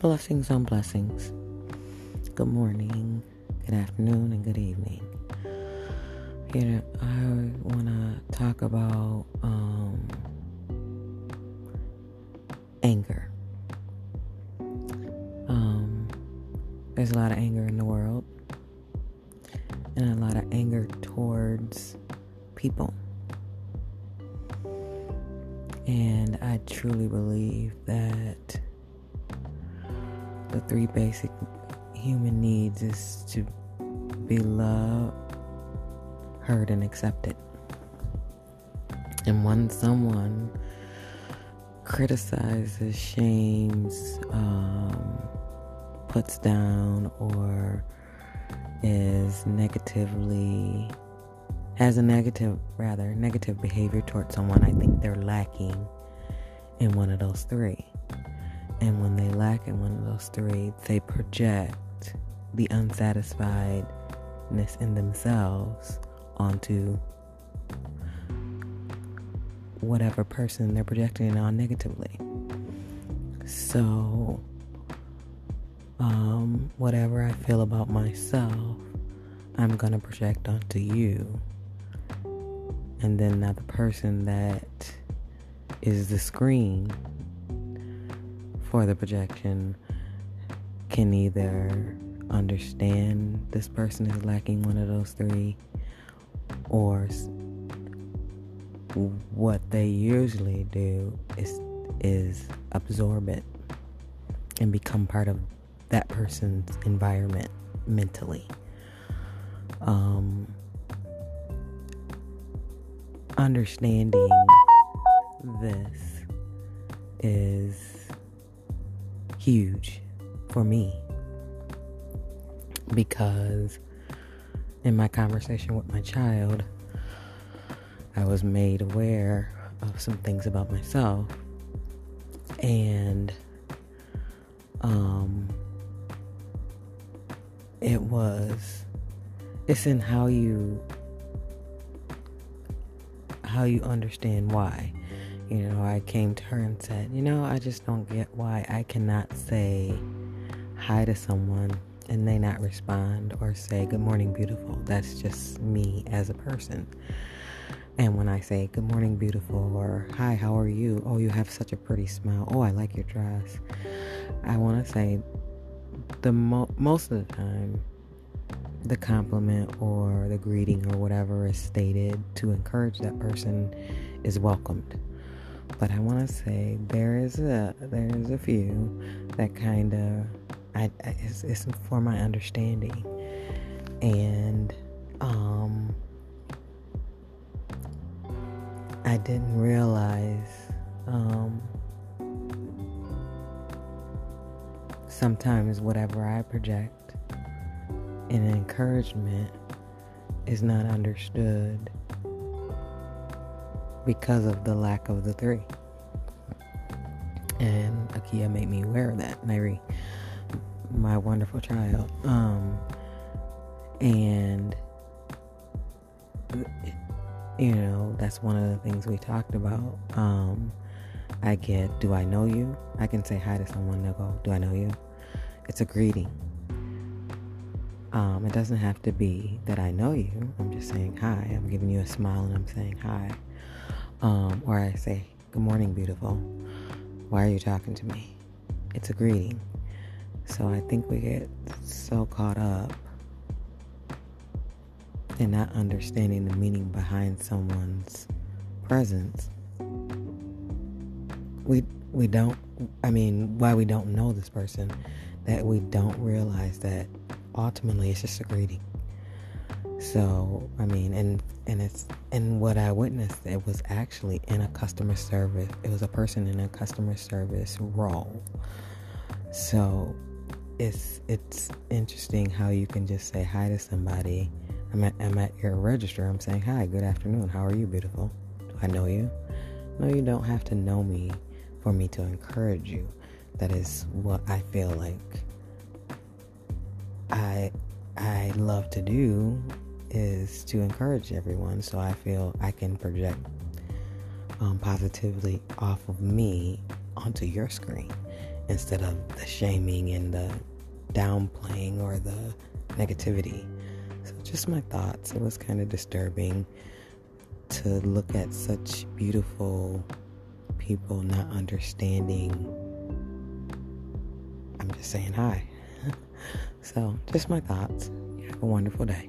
Blessings on blessings. Good morning, good afternoon, and good evening. You know, I want to talk about um, anger. Um, there's a lot of anger in the world, and a lot of anger towards people. And I truly believe that the three basic human needs is to be loved, heard, and accepted. And when someone criticizes, shames, um, puts down, or is negatively has a negative, rather, negative behavior towards someone, I think they're lacking in one of those three. And when they lack in one of those three, they project the unsatisfiedness in themselves onto whatever person they're projecting it on negatively. So, um, whatever I feel about myself, I'm going to project onto you. And then now the person that is the screen for the projection. Can either understand this person is lacking one of those three or what they usually do is is absorb it and become part of that person's environment mentally. Um, understanding this is huge for me because in my conversation with my child, I was made aware of some things about myself and um it was it's in how you how you understand why you know, I came to her and said, You know, I just don't get why I cannot say hi to someone and they not respond or say, Good morning, beautiful. That's just me as a person. And when I say, Good morning, beautiful, or Hi, how are you? Oh, you have such a pretty smile. Oh, I like your dress. I want to say, the mo- most of the time, the compliment or the greeting or whatever is stated to encourage that person is welcomed. But I want to say there is a there is a few that kind of I, I it's, it's, for my understanding, and um, I didn't realize um, sometimes whatever I project in encouragement is not understood because of the lack of the three. And Akia made me aware of that, Nairi, my wonderful child. Um, and you know, that's one of the things we talked about. Um, I get, do I know you? I can say hi to someone, they'll go, do I know you? It's a greeting. Um, it doesn't have to be that I know you. I'm just saying hi. I'm giving you a smile and I'm saying hi. Um, or I say, Good morning, beautiful. Why are you talking to me? It's a greeting. So I think we get so caught up in not understanding the meaning behind someone's presence. We we don't I mean, why we don't know this person, that we don't realize that ultimately it's just a greeting. So, I mean, and and it's and what I witnessed it was actually in a customer service. It was a person in a customer service role. So, it's it's interesting how you can just say hi to somebody. I'm at, I'm at your register. I'm saying hi. Good afternoon. How are you, beautiful? Do I know you? No, you don't have to know me for me to encourage you. That is what I feel like I I love to do is to encourage everyone so I feel I can project um, positively off of me onto your screen. instead of the shaming and the downplaying or the negativity. So, just my thoughts. It was kind of disturbing to look at such beautiful people not understanding. I'm just saying hi. so, just my thoughts. Have a wonderful day.